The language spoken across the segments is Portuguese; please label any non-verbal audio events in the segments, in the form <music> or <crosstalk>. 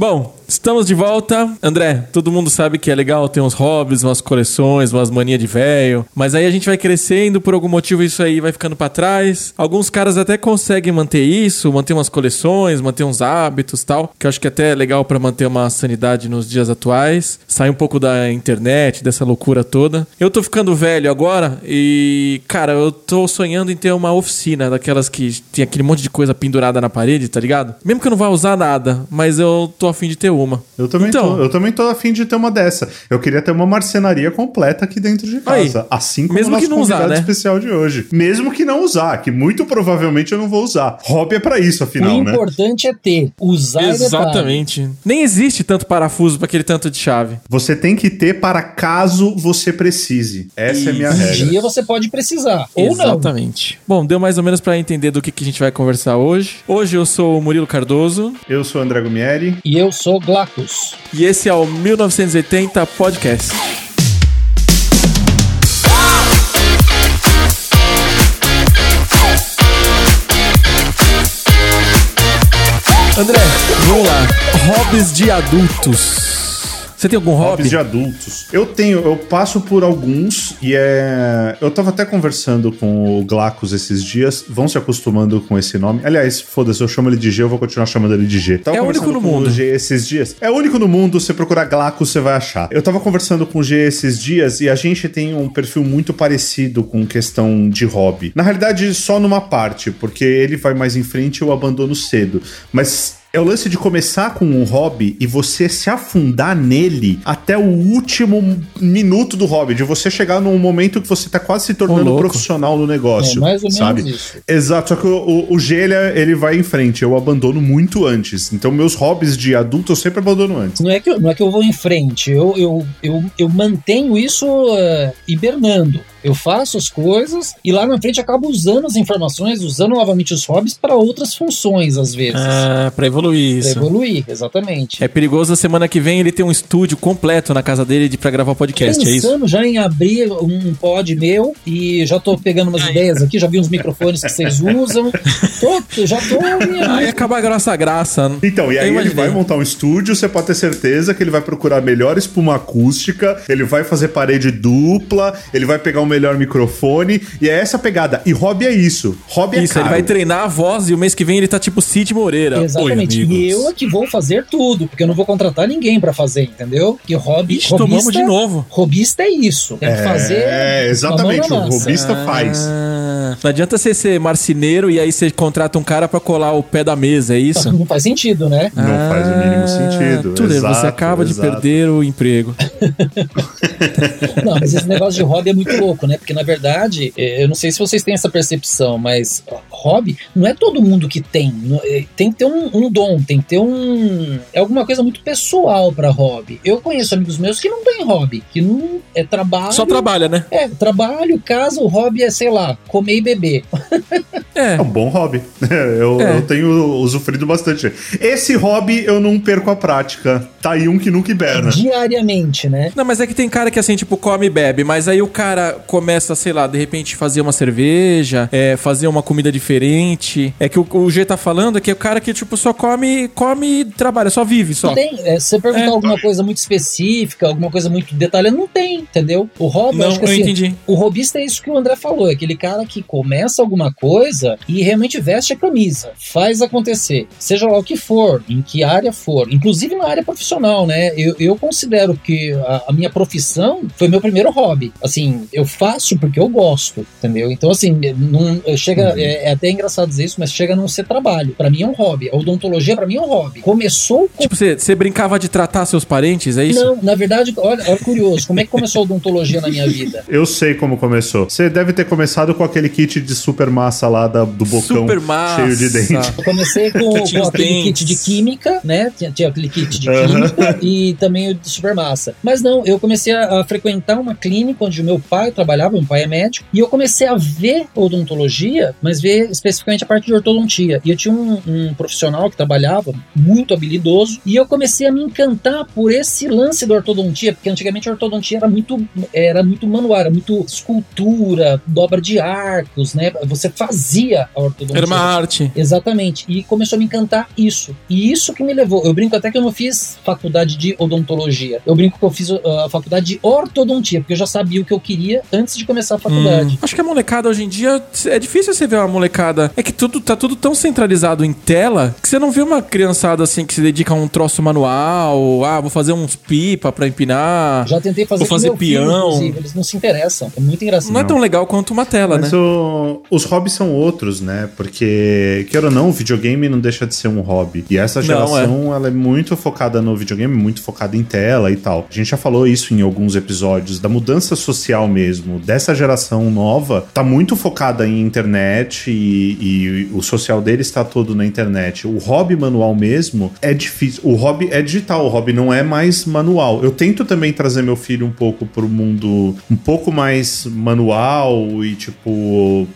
Bom, estamos de volta. André, todo mundo sabe que é legal ter uns hobbies, umas coleções, umas manias de velho. Mas aí a gente vai crescendo, por algum motivo isso aí vai ficando para trás. Alguns caras até conseguem manter isso, manter umas coleções, manter uns hábitos tal. Que eu acho que até é legal para manter uma sanidade nos dias atuais. Sair um pouco da internet, dessa loucura toda. Eu tô ficando velho agora e, cara, eu tô sonhando em ter uma oficina daquelas que tem aquele monte de coisa pendurada na parede, tá ligado? Mesmo que eu não vá usar nada, mas eu tô afim de ter uma. Eu também, Então. tô, eu também tô afim de ter uma dessa. Eu queria ter uma marcenaria completa aqui dentro de casa. Aí. assim como Mesmo o nosso que não usar, convidado né? especial de hoje. Mesmo que não usar, que muito provavelmente eu não vou usar. Hobby é pra isso, afinal, o né? importante é ter. Usar é. Exatamente. Nem existe tanto parafuso pra aquele tanto de chave. Você tem que ter para caso você precise. Essa é a minha Um regra. dia você pode precisar. Ou não. Exatamente. Bom, deu mais ou menos pra entender do que, que a gente vai conversar hoje. Hoje eu sou o Murilo Cardoso Eu sou o André Gumieri. E eu sou E esse é o 1980 Podcast. André, vamos lá. Hobbies de adultos. Você tem algum hobby? Hobbies de adultos. Eu tenho, eu passo por alguns e é. Eu tava até conversando com o Glacus esses dias, vão se acostumando com esse nome. Aliás, foda-se, eu chamo ele de G, eu vou continuar chamando ele de G. Tava É o único no mundo. G esses dias. É o único no mundo, você procurar Glacus, você vai achar. Eu tava conversando com o G esses dias e a gente tem um perfil muito parecido com questão de hobby. Na realidade, só numa parte, porque ele vai mais em frente e eu abandono cedo. Mas é o lance de começar com um hobby e você se afundar nele até o último minuto do hobby, de você chegar num momento que você tá quase se tornando profissional no negócio. É, mais ou menos sabe? isso. Exato, só que o, o, o G ele, é- ele vai em frente, eu abandono muito antes. Então, meus hobbies de adulto eu sempre abandono antes. Não é, que eu, não é que eu vou em frente, eu, eu, eu, eu mantenho isso eh, hibernando. Eu faço as coisas e lá na frente acabo usando as informações, usando novamente os hobbies para outras funções, às vezes. Ah, pra evoluir Pra isso. evoluir, exatamente. É perigoso a semana que vem ele ter um estúdio completo na casa dele de, pra gravar o podcast, é isso? Pensando já em abrir um pod meu e já tô pegando umas ideias aqui, já vi uns microfones que vocês usam. <laughs> Tô, já tô. Aí acaba a nossa graça. Então, e Eu aí ele imaginei. vai montar um estúdio, você pode ter certeza que ele vai procurar a melhor espuma acústica, ele vai fazer parede dupla, ele vai pegar o melhor microfone, e é essa a pegada. E hobby é isso. Hobby é Isso, caro. ele vai treinar a voz e o mês que vem ele tá tipo Cid Moreira. Exatamente. Oi, e eu é que vou fazer tudo, porque eu não vou contratar ninguém pra fazer, entendeu? Que hobby. Ixi, tomamos de novo. Hobbyista é isso. Tem que fazer. É, exatamente, o robista faz. Ah, não adianta você ser marceneiro e aí você contrata um cara pra colar o pé da mesa, é isso? Não faz sentido, né? Não faz o mínimo sentido. Tudo bem, você Exato, acaba de exato. perder o emprego. <laughs> Não, mas esse negócio de hobby é muito louco, né? Porque na verdade, eh, eu não sei se vocês têm essa percepção, mas hobby não é todo mundo que tem. Eh, Tem que ter um, um dom, tem que ter um. É alguma coisa muito pessoal pra hobby. Eu conheço amigos meus que não têm hobby, que não é trabalho. Só trabalha, né? É, trabalho, casa, o hobby é, sei lá, comer e beber. É. É um bom hobby. <laughs> Eu, É. eu tenho usufruído bastante. Esse hobby eu não perco a prática. Tá aí um que nunca hiberna. Diariamente, né? Não, mas é que tem cara que assim, tipo, come e bebe, mas aí o cara começa, sei lá, de repente fazer uma cerveja, é, fazer uma comida diferente. É que o, o G tá falando é que é o cara que, tipo, só come, come e trabalha, só vive, só. Não tem. É, se você perguntar É. alguma coisa muito específica, alguma coisa muito detalhada, não tem, entendeu? O hobby, eu Não, acho que eu assim, entendi. O robista é isso que o André falou, é aquele cara que começa alguma coisa e realmente veste a camisa, faz acontecer, seja lá o que for, em que área for, inclusive na área profissional, né? Eu, eu considero que a, a minha profissão foi meu primeiro hobby. Assim, eu faço porque eu gosto, entendeu? Então, assim, não, chega, é, é até engraçado dizer isso, mas chega a não ser trabalho. Pra mim é um hobby. A odontologia, pra mim, é um hobby. Começou com Tipo, você, você brincava de tratar seus parentes, é isso? não, na verdade, olha, olha curioso, como é que começou a odontologia na minha vida? Eu sei como começou. Você deve ter começado com aquele kit de super massa lá da- do bocão Super massa. cheio de dente. Eu comecei <laughs> com, com aquele dentes. kit de química, né? Tinha, tinha aquele kit de química e também o de supermassa. Mas não, eu comecei a, a frequentar uma clínica onde o meu pai trabalhava, meu pai é médico, e eu comecei a ver odontologia, mas ver especificamente a parte de ortodontia. E eu tinha um, um profissional que trabalhava muito habilidoso e eu comecei a me encantar por esse lance da ortodontia, porque antigamente a ortodontia era muito, era muito manual, era muito escultura, dobra de né? Você fazia a ortodontia. Era uma arte. Exatamente. E começou a me encantar isso. E isso que me levou. Eu brinco até que eu não fiz faculdade de odontologia. Eu brinco que eu fiz uh, a faculdade de ortodontia, porque eu já sabia o que eu queria antes de começar a faculdade. Hum. Acho que a molecada hoje em dia é difícil você ver uma molecada. É que tudo tá tudo tão centralizado em tela que você não vê uma criançada assim que se dedica a um troço manual. Ah, vou fazer uns pipa pra empinar. Já tentei fazer, vou fazer com meu filho, peão. inclusive, eles não se interessam. É muito engraçado. Não é tão legal quanto uma tela, Mas né? o- os hobbies são outros, né? Porque, queira ou não, o videogame não deixa de ser um hobby. E essa Não, geração, ela é muito focada no videogame, muito focada em tela e tal. A gente já falou isso em alguns episódios, da mudança social mesmo. Dessa geração nova, tá muito focada em internet e, e o social deles está todo na internet. O hobby manual mesmo é difícil. O hobby é digital, o hobby não é mais manual. Eu tento também trazer meu filho um pouco pro mundo um pouco mais manual e tipo,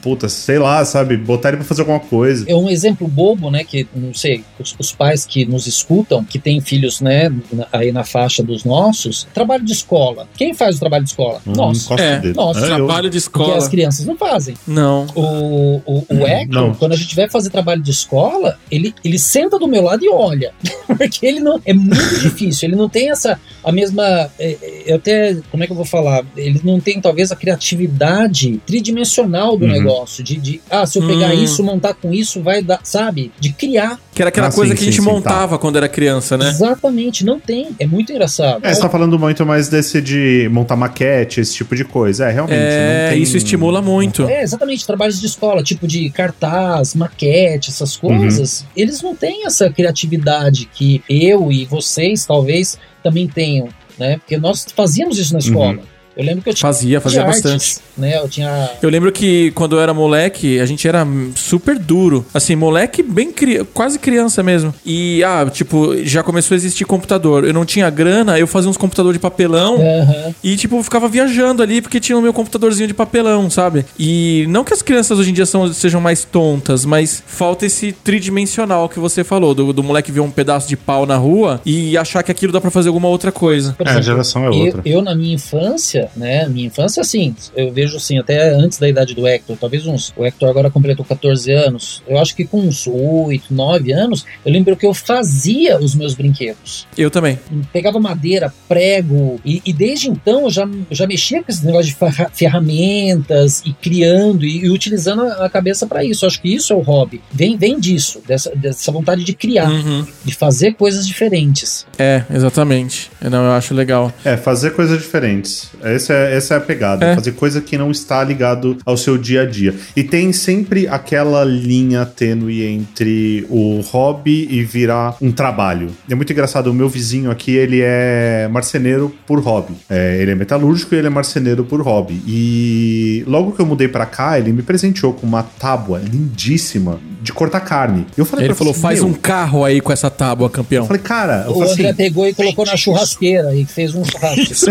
puta, sei lá, sabe? Botar ele pra fazer alguma coisa. É um exemplo bobo, né? Que não sei, os, os pais que nos escutam, que têm filhos, né, na- aí na faixa dos nossos, trabalho de escola. Quem faz o trabalho de escola? Não Nós. É, dele. nossa, eu- Trabalho de Porque escola. as crianças não fazem. Não. O, o, o Hector, não. quando a gente vai fazer trabalho de escola, ele, ele senta do meu lado e olha. <laughs> Porque ele não. É muito difícil. Ele não tem essa. A mesma. é, é, Eu até. Como é que eu vou falar? Ele não tem, talvez, a criatividade tridimensional do Uhum. negócio. De, de. Ah, se eu pegar Hum. isso, montar com isso, vai dar. Sabe? De criar. Que era aquela Ah, coisa sim, que a gente sim, sim, montava quando era criança, né? Exatamente. Não tem. É muito engraçado. É, você tá falando muito mais desse de montar maquete, esse tipo de coisa. É, realmente. É, não tem- isso estimula muito. É, exatamente, trabalhos de escola, tipo de cartaz, maquete, essas coisas, eles não têm essa criatividade que eu e vocês talvez também tenham, né? Porque nós fazíamos isso na escola. Eu lembro que eu tinha Fazia, fazia artes, bastante. né? Eu tinha Eu lembro que quando eu era moleque, a gente era super duro. Assim, moleque bem cri... quase criança mesmo. E, ah, tipo, já começou a existir computador. Eu não tinha grana, eu fazia uns computadores de papelão. Aham. E, tipo, eu ficava viajando ali porque tinha o meu computadorzinho de papelão, sabe? E não que as crianças hoje em dia são, sejam mais tontas, mas falta esse tridimensional que você falou, do, do moleque ver um pedaço de pau na rua e achar que aquilo dá pra fazer alguma outra coisa. Por É, a geração é eu, outra. eu, na minha infância, né? Minha infância, assim, eu vejo assim, até antes da idade do Hector, talvez uns. O Hector agora completou 14 anos. Eu acho que com uns 8, 9 anos, eu lembro que eu fazia os meus brinquedos. Eu também. pegava madeira, prego, e, e desde então eu já, já mexia com esse negócio de ferra- ferramentas e criando e, e utilizando a a cabeça para isso. Eu acho que isso é o hobby. Vem, vem disso, dessa, dessa vontade de criar, Uhum. de fazer coisas diferentes. É, exatamente. Não, eu acho legal. É, fazer coisas diferentes. Essa é, essa é a pegada. É. Fazer coisa que não está ligado ao seu dia a dia. E tem sempre aquela linha tênue entre o hobby e virar um trabalho. É muito engraçado. O meu vizinho aqui, ele é marceneiro por hobby. É, ele é metalúrgico e ele é marceneiro por hobby. E logo que eu mudei pra cá, ele me presenteou com uma tábua lindíssima de cortar carne. Eu falei Ele pra falou: faz "Meu", um carro aí com essa tábua, campeão. Eu falei, cara, eu O falei André assim, pegou e colocou na churrasqueira e fez um churrasco. <laughs>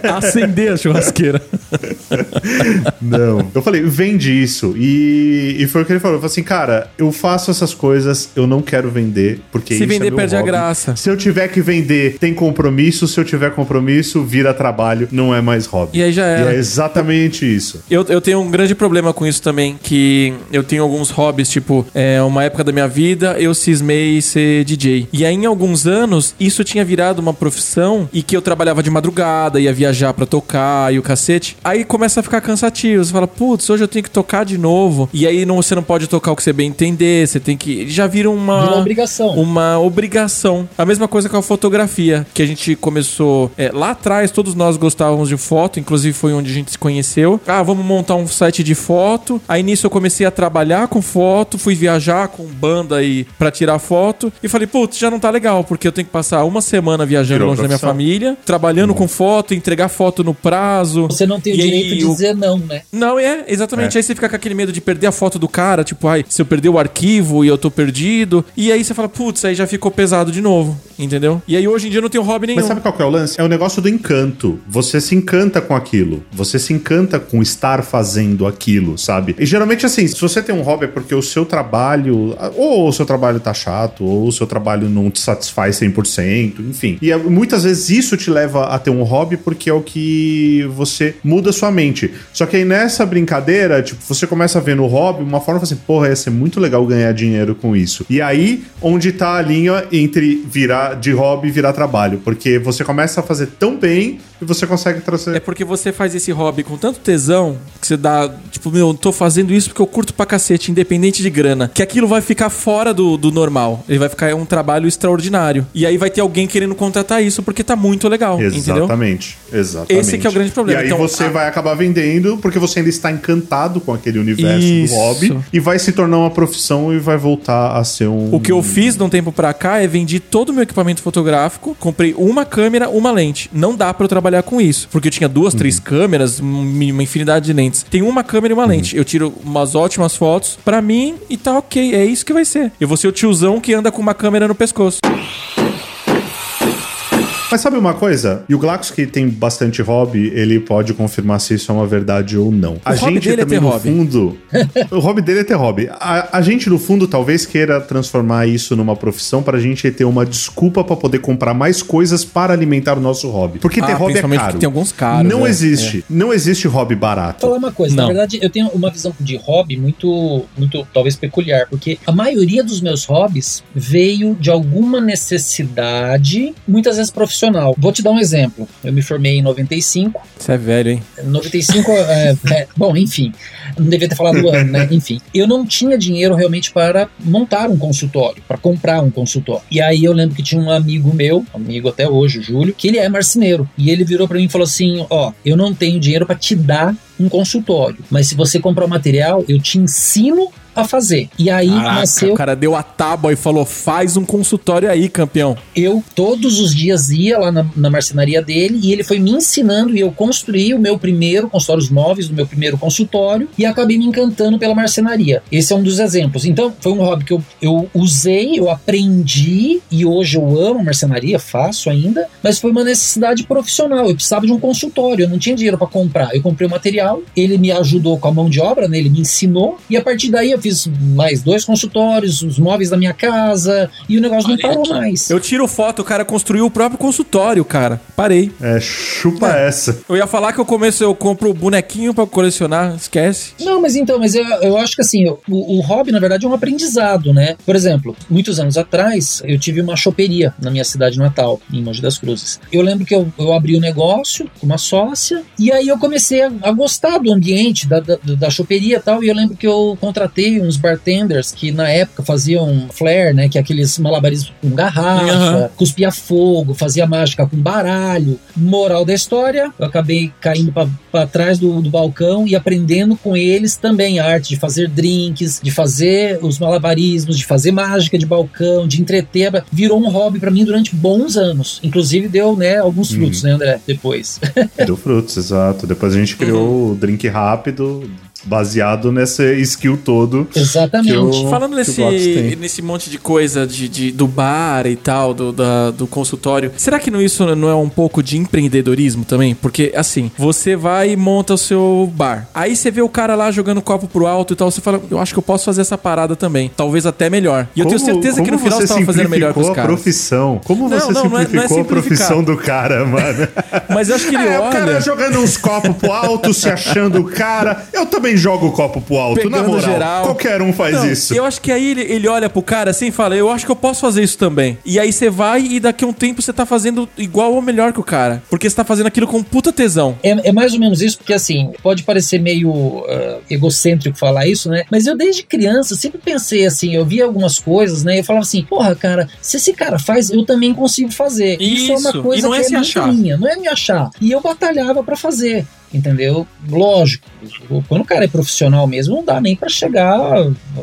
Pra <laughs> acender a churrasqueira. <laughs> Não. Eu falei, vende isso. E, e foi o que ele falou. Eu falei assim, cara, eu faço essas coisas, eu não quero vender, porque Se isso é vender, meu perde a hobby. graça. Se eu tiver que vender, tem compromisso. Se eu tiver compromisso, vira trabalho, não é mais hobby. E aí já era. E é exatamente isso. Eu, eu tenho um grande problema com isso também, que eu tenho alguns hobbies, tipo, é, uma época da minha vida eu cismei ser DJ. E aí, em alguns anos, isso tinha virado uma profissão e que eu trabalhava de madrugada, ia viajar pra tocar e o cacete. Aí começa a ficar cansativo. Você fala, putz, hoje eu tenho que tocar de novo. E aí não, você não pode tocar o que você bem entender, você tem que. Já vira uma. Vira obrigação. Uma obrigação. A mesma coisa com a fotografia, que a gente começou é, lá atrás, todos nós gostávamos de foto, inclusive foi onde a gente se conheceu. Ah, vamos montar um site de foto. Aí nisso eu comecei a trabalhar com foto, fui viajar com banda aí pra tirar foto e falei, putz, já não tá legal, porque eu tenho que passar uma semana viajando Virou longe da minha família, trabalhando com foto, entregar foto no prazo. Você não tem o aí, direito de o- dizer não, né? não, é, exatamente. É. Aí você fica com aquele medo de perder a foto do cara, tipo, ai, se eu perder o arquivo e eu tô perdido. E aí você fala, putz, aí já ficou pesado de novo. Entendeu? E aí hoje em dia não tenho hobby nenhum. Mas sabe qual que é o lance? É o negócio do encanto. Você se encanta com aquilo. Você se encanta com estar fazendo aquilo, sabe? E geralmente, assim, se você tem um hobby é porque o seu trabalho. Ou o seu trabalho tá chato, ou o seu trabalho não te satisfaz 100%, enfim. E é, muitas vezes isso te leva a ter um hobby porque é o que você muda sua mente. Só que aí nessa brincadeira, tipo, você começa a ver no hobby uma forma assim, porra, ia ser muito legal ganhar dinheiro com isso. E aí, onde tá a linha entre virar de hobby virar trabalho. Porque você começa a fazer tão bem e você consegue trazer. É porque você faz esse hobby com tanto tesão que você dá, tipo, meu, tô fazendo isso porque eu curto pra cacete, independente de grana, que aquilo vai ficar fora do, do normal. Ele vai ficar um trabalho extraordinário. E aí vai ter alguém querendo contratar isso porque tá muito legal, entendeu? Exatamente. Exatamente. Esse que é o grande problema. E aí Então, você a- vai acabar vendendo porque você ainda está encantado com aquele universo Isso. do hobby e vai se tornar uma profissão e vai voltar a ser um. O que eu fiz de um tempo pra cá é vendi todo o meu equipamento fotográfico, comprei uma câmera, uma lente. Não dá pra eu trabalhar com isso, porque eu tinha duas, três câmeras, um- uma infinidade de lentes. Tem uma câmera e uma lente. Eu tiro umas ótimas fotos pra mim e tá ok. É isso que vai ser. Eu vou ser o tiozão que anda com uma câmera no pescoço. Mas sabe uma coisa? E o Glax, que tem bastante hobby, ele pode confirmar se isso é uma verdade ou não. a hobby gente dele é também, ter no hobby. fundo. <laughs> o hobby dele é ter hobby. A, a gente, no fundo, talvez queira transformar isso numa profissão pra gente ter uma desculpa pra poder comprar mais coisas para alimentar o nosso hobby. Porque ter Ah, hobby é caro. porque tem alguns caros, Não é, existe. Não existe hobby barato. Vou falar uma coisa, Não. na verdade eu tenho uma visão de hobby muito, muito talvez peculiar, porque a maioria dos meus hobbies veio de alguma necessidade, muitas vezes profissional. Vou te dar um exemplo. Eu me formei em 95, Você é velho, hein? 95, é, é, bom, enfim, não devia ter falado o ano, né? <laughs> Enfim, eu não tinha dinheiro realmente para montar um consultório, para comprar um consultório. E aí eu lembro que tinha um amigo meu, amigo até hoje, o Júlio, que ele é marceneiro. E ele virou para mim e falou assim: Ó, eu não tenho dinheiro para te dar um consultório, mas se você comprar o material, eu te ensino a fazer. E aí Caraca, nasceu o cara deu a tábua e falou: faz um consultório aí, campeão. eu todos os dias ia lá na, na marcenaria dele e ele foi me ensinando e eu construí o meu primeiro consultórios móveis, do meu primeiro consultório e acabei me encantando pela marcenaria. Esse é um dos exemplos. Então, foi um hobby que eu, eu usei, eu aprendi e hoje eu amo marcenaria, faço ainda, mas foi uma necessidade profissional. Eu precisava de um consultório, eu não tinha dinheiro para comprar. Eu comprei o material, ele me ajudou com a mão de obra, né? ele me ensinou e a partir daí eu fiz mais dois consultórios, os móveis da minha casa e o negócio não parou mais. Eu tiro foto, o cara construiu o próprio consultório, cara. Parei. É, chupa essa. Eu ia falar que eu começo, eu compro bonequinho pra colecionar, esquece. Não, mas então, mas eu, eu acho que assim, o, o hobby, na verdade, é um aprendizado, né? Por exemplo, muitos anos atrás, eu tive uma choperia na minha cidade natal, em Mogi das Cruzes. Eu lembro que eu, eu abri o negócio com uma sócia, e aí eu comecei a, a gostar do ambiente, da, da, da choperia e tal, e eu lembro que eu contratei uns bartenders que na época faziam flare, né? Que é aqueles malabarismos com garrafa, Aham. cuspia fogo, fazia mágica com baralho. Moral da história, eu acabei caindo pra para trás do, do balcão e aprendendo com eles também a arte de fazer drinks, de fazer os malabarismos, de fazer mágica de balcão, de entreter. Virou um hobby para mim durante bons anos. Inclusive deu, né, alguns frutos, né, André? Depois. Deu frutos, exato. Depois a gente criou o drink rápido, baseado nesse skill todo. Exatamente. Eu- Falando nesse, nesse monte de coisa de, de- do bar e tal, do, da- do consultório, será que não, isso não é um pouco de empreendedorismo também? Porque, assim, você vai e monta o seu bar. Aí você vê o cara lá jogando copo pro alto e tal, você fala, eu acho que eu posso fazer essa parada também. Talvez até melhor. E eu tenho Como- certeza que no como final você tava fazendo melhor que os simplificou a caras. profissão. Como Não, você não, não é- não é simplificou a profissão do cara, <laughs> mano? Mas eu acho que ele É, o cara olha... jogando uns copos pro alto, se achando o cara. Eu também jogo o copo pro alto, na Pegando moral. geral. Qualquer um faz Não, isso. Eu acho que aí ele, ele olha pro cara assim e fala: Eu acho que eu posso fazer isso também. E aí você vai e daqui a um tempo você tá fazendo igual ou melhor que o cara. Porque você tá fazendo aquilo com puta tesão. É, é mais ou menos isso, porque assim, pode parecer meio ah, egocêntrico falar isso, né? Mas eu desde criança sempre pensei assim, eu via algumas coisas, né? Eu falava assim, porra, cara, se esse cara faz, eu também consigo fazer. Isso, é Isso, uma coisa e não é que achar. minha, não é me achar. E eu batalhava pra fazer. Entendeu? Lógico, quando o cara é profissional mesmo, não dá nem pra chegar,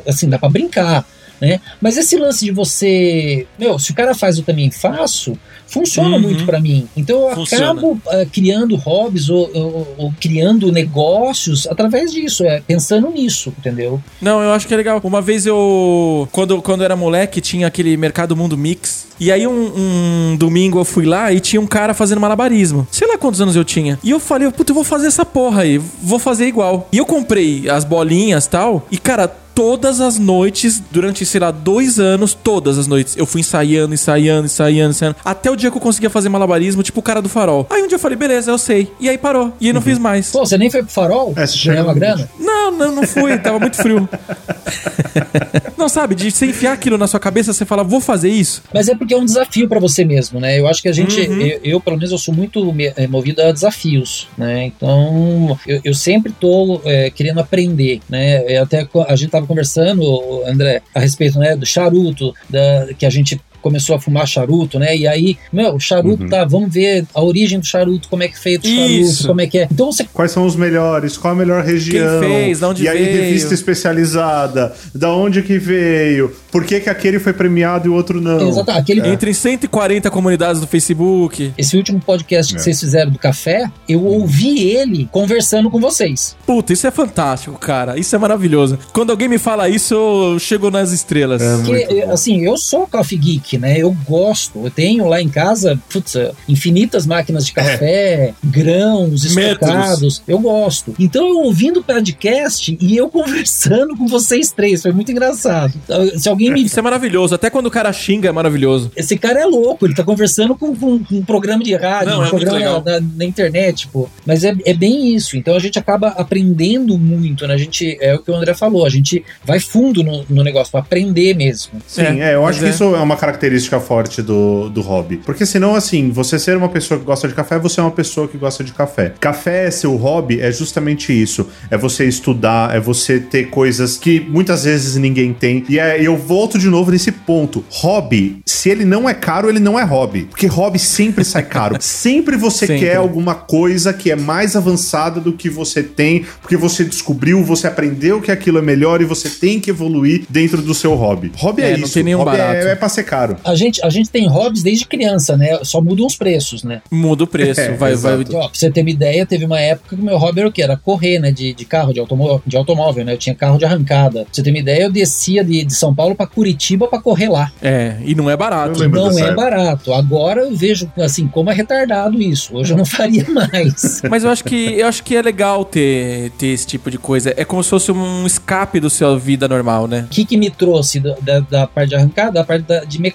assim, dá pra brincar. Né? Mas esse lance de você, meu, se o cara faz, eu também faço, funciona Uhum. muito pra mim. Então eu Funciona. acabo ah, criando hobbies ou, ou- ou criando negócios através disso, é, pensando nisso, entendeu? Não, eu acho que é legal. Uma vez eu. Quando, quando era moleque, tinha aquele Mercado Mundo Mix. E aí, um, um domingo eu fui lá e tinha um cara fazendo malabarismo. Sei lá quantos anos eu tinha. E eu falei, puta, eu vou fazer essa porra aí. Vou fazer igual. E eu comprei as bolinhas e tal. E, cara. Todas as noites, durante, sei lá, dois anos, todas as noites, eu fui ensaiando, ensaiando, ensaiando, ensaiando. Até o dia que eu conseguia fazer malabarismo, tipo o cara do farol. Aí um dia eu falei, beleza, eu sei. E aí parou. E aí não fiz mais. Pô, você nem foi pro farol? É, você chega uma grana? Não, não, não fui, tava muito frio. <laughs> não, sabe, de você enfiar aquilo na sua cabeça, você fala, vou fazer isso. Mas é porque é um desafio pra você mesmo, né? Eu acho que a gente, Uhum. eu, eu, pelo menos, eu sou muito eh, movido a desafios, né? Então, eu, eu sempre tô eh, querendo aprender, né? Até a gente tava conversando, André, a respeito, né, do charuto, da, que a gente começou a fumar charuto, né? E aí, meu, o charuto Uhum. tá, vamos ver a origem do charuto, como é que é feito o charuto, Isso. como é que é. Então você Quais são os melhores? Qual a melhor região? fez? Da onde e aí, veio? revista especializada. Da onde que veio? Por que, que aquele foi premiado e o outro não? Exato, aquele Entre 140 comunidades do Facebook. esse último podcast que É. vocês fizeram do café, eu ouvi ele conversando com vocês. Puta, isso é fantástico, cara. Isso é maravilhoso. Quando alguém me fala isso, eu chego nas estrelas. É. Porque, assim, eu sou coffee geek, né? Eu gosto. Eu tenho lá em casa, putz, infinitas máquinas de café, grãos, Metros. estocados. Eu gosto. Então, eu ouvindo o podcast e eu <laughs> conversando com vocês três. Foi muito engraçado. Então, Se alguém me. Isso é maravilhoso. Até quando o cara xinga, é maravilhoso. Esse cara é louco, ele tá conversando com, com- com um programa de rádio, Não, um é muito programa legal. na, na- internet, pô. Mas é, é bem isso. Então a gente acaba aprendendo muito, né? A gente, é o que o André falou, a gente vai fundo no, no negócio pra aprender mesmo. Sim, é, eu mas acho que é. isso é uma característica forte do, do hobby. Porque senão, assim, você ser uma pessoa que gosta de café, você é uma pessoa que gosta de café. Café é seu hobby, é justamente isso. É você estudar, é você ter coisas que muitas vezes ninguém tem. E é, eu volto de novo nesse ponto. Hobby, se ele não é caro, ele não é hobby. Porque hobby sempre sai caro. <laughs> sempre você Sempre. quer alguma coisa que é mais avançada do que você tem, porque você descobriu, você aprendeu que aquilo é melhor e você tem que evoluir dentro do seu hobby. Hobby é, É, não isso. tem nenhum hobby barato. É, é pra ser caro. A gente, a gente tem hobbies desde criança, né? Só mudam os preços, né? Muda o preço. É, vai, vai. Ó, pra você ter uma ideia, teve uma época que o meu hobby era o quê? Era correr, né? De, de carro, de, automó de automóvel, né? Eu tinha carro de arrancada. Pra você ter uma ideia, eu descia de, de São Paulo pra Curitiba pra correr lá. É, e não é barato. Não é época. barato. Agora eu vejo, assim, como é retardado isso. Hoje eu não <laughs> faria mais. <laughs> Mas eu acho que eu acho que é legal ter, ter esse tipo de coisa. É como se fosse um escape do sua vida normal, né? O que, que me trouxe da, da, da parte de arrancada? Da parte da- de mecânica.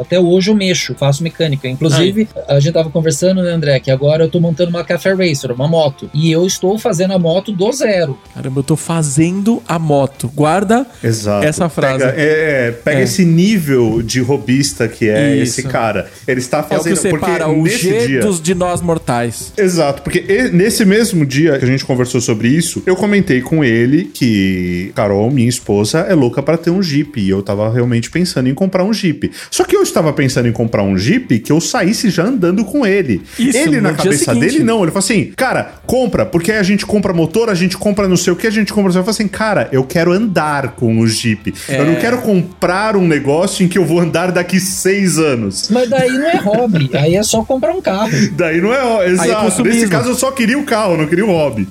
Até hoje eu mexo, faço mecânica. Inclusive, a gente tava conversando, né, André, que agora eu tô montando uma Café Racer, uma moto. E eu estou fazendo a moto do zero. Caramba, eu tô fazendo a moto. Guarda Exato. Essa frase. Pega, é, é, pega É. esse nível de robista que é Isso. esse cara. Ele está é o fazendo. que separa o G dia, dos de nós mortais. Exato, porque nesse mesmo dia que a gente conversou sobre isso, eu comentei com ele que Carol, minha esposa, é louca pra ter um Jeep. E eu tava realmente pensando em comprar um Jeep. Só que eu estava pensando em comprar um Jeep que eu saísse já andando com ele. Isso, ele, na cabeça seguinte. dele, não. Ele falou assim: cara, compra, porque aí a gente compra motor, a gente compra não sei o que, a gente compra. não sei o que." Eu falei assim, cara, eu quero andar com o Jeep. Eu não É. quero comprar um negócio em que eu vou andar daqui seis anos. Mas daí não é hobby. Aí é só comprar um carro. <laughs> Daí não é. ó, Exato. consumismo. Nesse caso eu só queria o carro, não queria o hobby.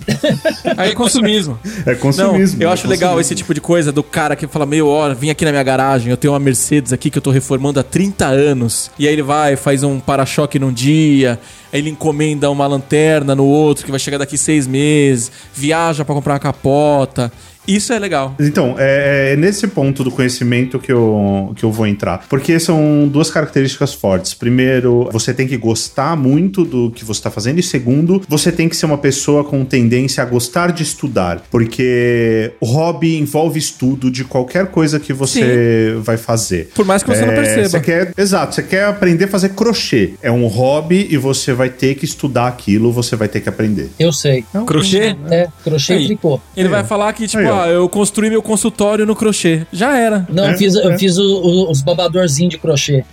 Aí é consumismo. É Não, consumismo. eu é acho legal consumismo. esse tipo de coisa do cara que fala, meu, ó, vim aqui na minha garagem, eu tenho uma Mercedes aqui que eu tô reformando há 30 anos. E aí ele vai, faz um para-choque num dia, aí ele encomenda uma lanterna no outro, que vai chegar daqui seis meses, viaja pra comprar uma capota. Isso é legal. Então, é, é nesse ponto do conhecimento que eu, que eu vou entrar. Porque são duas características fortes. Primeiro, você tem que gostar muito do que você está fazendo. E segundo, você tem que ser uma pessoa com tendência a gostar de estudar. Porque o hobby envolve estudo de qualquer coisa que você vai fazer. Por mais que você não É, perceba. Você quer, exato, você quer aprender a fazer crochê. É um hobby e você vai ter que estudar aquilo, você vai ter que aprender. Eu sei. Crochê? É, crochê e tricô. Ele vai falar que, tipo, Aí, ó. eu construí meu consultório no crochê. Já era. Não, É, eu fiz, eu é. fiz o- o- os babadorzinhos de crochê.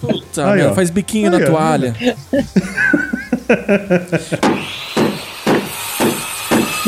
Puta, Aí, meu, faz biquinho Aí, na ó. toalha. <laughs>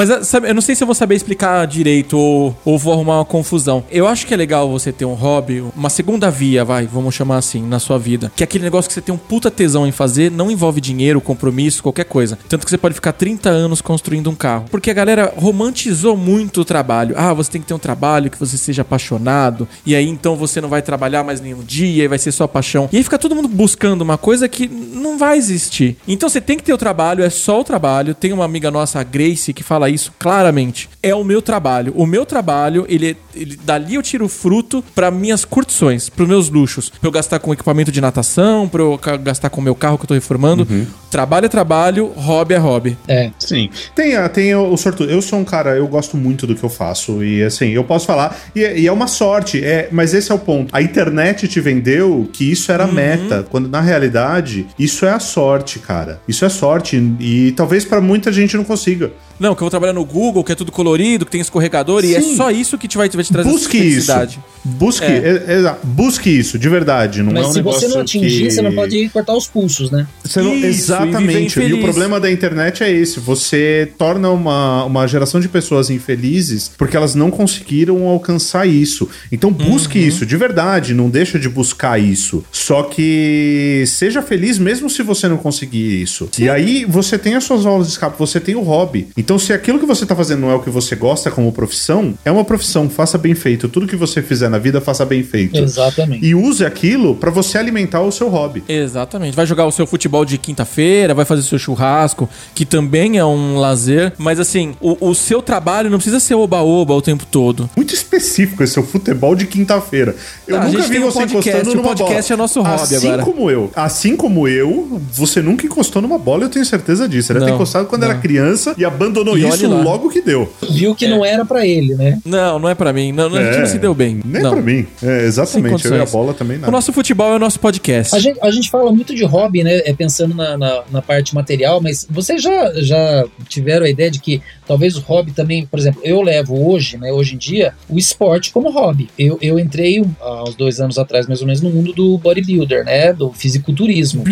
Mas ah, sabe, eu não sei se eu vou saber explicar direito ou, ou vou arrumar uma confusão. Eu acho que é legal você ter um hobby, uma segunda via, vai, vamos chamar assim, na sua vida. Que é aquele negócio que você tem um puta tesão em fazer, não envolve dinheiro, compromisso, qualquer coisa. Tanto que você pode ficar 30 anos construindo um carro. Porque a galera romantizou muito o trabalho. Ah, você tem que ter um trabalho que você seja apaixonado. E aí então você não vai trabalhar mais nenhum dia e vai ser só paixão. E aí fica todo mundo buscando uma coisa que não vai existir. Então você tem que ter o trabalho, é só o trabalho. Tem uma amiga nossa, a Grace, que fala isso claramente. É o meu trabalho. O meu trabalho, ele, ele dali eu tiro fruto para minhas curtições, para meus luxos. Pra eu gastar com equipamento de natação, pra eu gastar com o meu carro que eu tô reformando. Trabalho é trabalho, hobby é hobby. É. Sim. Tem, a- tem o, sortudo. Eu sou um cara, eu gosto muito do que eu faço. E assim, eu posso falar. E, é- e é uma sorte, é, mas esse é o ponto. A internet te vendeu que isso era a meta, quando na realidade, isso é a sorte, cara. Isso é sorte. E talvez pra muita gente não consiga. Não, que eu vou trabalhar no Google, que é tudo colorido, que tem escorregador, e é Sim. só isso que te vai, vai te trazer Busque isso. felicidade. Busque, É. é- é- busque isso, de verdade. Não Mas é um se você não atingir, que- você não pode cortar os pulsos, né? Você não- Isso, e exatamente. E, o infeliz. problema da internet é esse: você torna uma, uma geração de pessoas infelizes porque elas não conseguiram alcançar isso. Então busque Uhum. isso, de verdade. Não deixa de buscar isso. Só que seja feliz mesmo se você não conseguir isso. E aí você tem as suas aulas de escape, você tem o hobby. Então, se aquilo que você tá fazendo não é o que você gosta como profissão, é uma profissão, faça bem feito. Tudo que você fizer na vida, faça bem feito. Exatamente. E use aquilo pra você alimentar o seu hobby. Exatamente. Vai jogar o seu futebol de quinta-feira, vai fazer seu churrasco, que também é um lazer. Mas assim, o, o seu trabalho não precisa ser oba-oba o tempo todo. muito específico esse seu futebol de quinta-feira. Eu Ah, a nunca vi um você podcast, encostando o numa podcast bola. é nosso hobby assim agora. como eu. Assim como eu, você nunca encostou numa bola, eu tenho certeza disso. Você deve ter encostado quando não. era criança e abandonou E olhe isso lá. logo que deu. Viu que não era pra ele, né? Não, não é pra mim. Não, a gente não se deu bem. Nem não. pra mim. É, exatamente. Eu e a bola também O nada. nosso futebol é o nosso podcast. A gente, a gente fala muito de hobby, né? É pensando na, na, na parte material, mas vocês já, já tiveram a ideia de que talvez o hobby também, por exemplo, eu levo hoje, né, hoje em dia, o esporte como hobby. Eu, eu entrei há uns dois anos atrás, mais ou menos, no mundo do bodybuilder, né? Do fisiculturismo.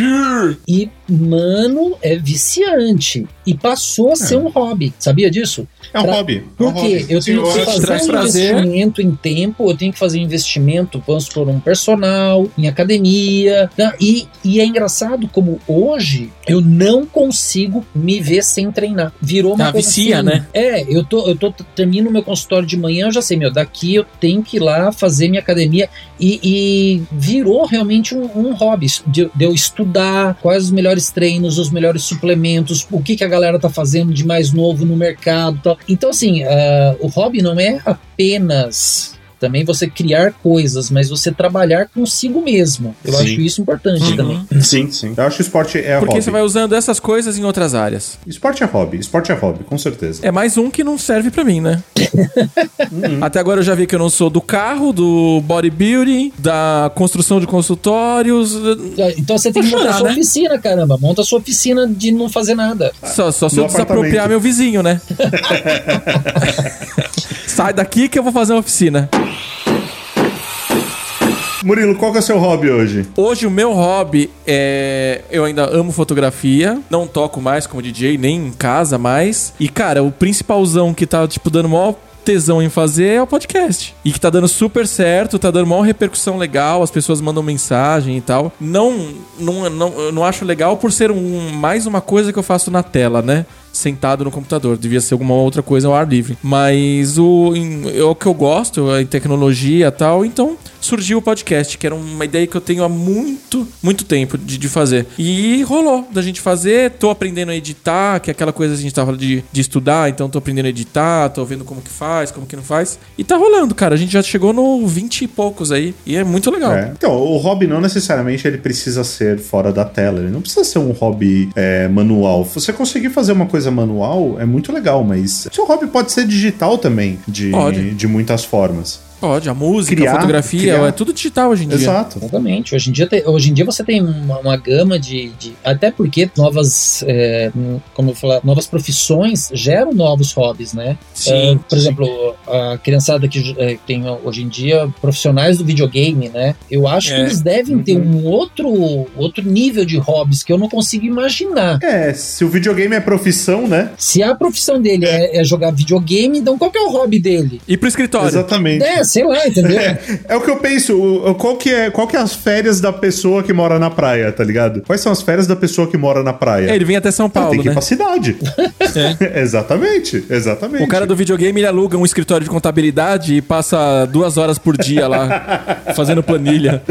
E, mano, é viciante. E passou a ser um hobby. Sabia disso? É um pra- hobby. é um Porque hobby. eu tenho Sim, que fazer um prazer. investimento em tempo, eu tenho que fazer investimento, vamos supor, um personal, em academia. tá? E, e é engraçado como hoje eu não consigo me ver sem treinar. Virou uma Ah, coisa vicia, assim, né? É, eu tô, eu tô termino meu consultório de manhã, eu já sei, meu, daqui eu tenho que ir lá fazer minha academia e, e virou realmente um, um hobby de, de eu estudar quais os melhores treinos, os melhores suplementos, o que, que a galera tá fazendo de mais novo no mercado tal. Então, assim, ah, o hobby não é apenas também você criar coisas, mas você trabalhar consigo mesmo. Eu Sim. acho isso importante Uhum. também. Sim, sim. Eu acho que esporte é Porque hobby. você vai usando essas coisas em outras áreas. Esporte é hobby. Esporte é hobby, com certeza. É mais um que não serve pra mim, né? Uhum. Até agora eu já vi que eu não sou do carro, do bodybuilding, da construção de consultórios. Então você tem que montar sua né? oficina, caramba. Monta sua oficina de não fazer nada. Só, só se eu desapropriar meu vizinho, né? <laughs> Sai daqui que eu vou fazer uma oficina. Murilo, qual que é o seu hobby hoje? Hoje o meu hobby é. Eu ainda amo fotografia. Não toco mais como DJ, nem em casa mais. E, cara, o principalzão que tá, tipo, dando maior tesão em fazer é o podcast. E que tá dando super certo, tá dando maior repercussão legal, as pessoas mandam mensagem e tal. Não, não, não, não acho legal por ser um, mais uma coisa que eu faço na tela, né? Sentado no computador. Devia ser alguma outra coisa ao ar livre. Mas o, é o que eu gosto, é tecnologia e tal. Então surgiu o podcast, que era uma ideia que eu tenho há muito, muito tempo de, de fazer. E rolou da gente fazer. Tô aprendendo a editar, que é aquela coisa que a gente tava de, de estudar. Então tô aprendendo a editar, tô vendo como que faz, como que não faz. E tá rolando, cara. A gente já chegou no 20 e poucos aí. E é muito legal. É. Então, o hobby não necessariamente ele precisa ser fora da tela. Ele não precisa ser um hobby é, manual. Você conseguir fazer uma coisa manual é muito legal, mas seu hobby pode ser digital também, de, Pode. de muitas formas. Pode, a música, Criar, a fotografia, criar. é tudo digital hoje em dia. Exato. Exatamente. Hoje em dia, tem, hoje em dia você tem uma, uma gama de, de- Até porque novas. é, como eu falar, novas profissões geram novos hobbies, né? Sim. É, por exemplo, a criançada que é, tem hoje em dia profissionais do videogame, né? Eu acho que É. eles devem ter um outro, outro nível de hobbies que eu não consigo imaginar. É, se o videogame é profissão, né? Se a profissão dele é, é jogar videogame, então qual que é o hobby dele? E pro escritório. Exatamente. É, sei lá, entendeu? É o que eu penso, qual que, é, qual que é as férias da pessoa que mora na praia, tá ligado? Quais são as férias da pessoa que mora na praia? É, ele vem até São Paulo, tem que ir né? pra cidade. <laughs> exatamente, exatamente. O cara do videogame, ele aluga um escritório de contabilidade e passa duas horas por dia lá, <laughs> fazendo planilha.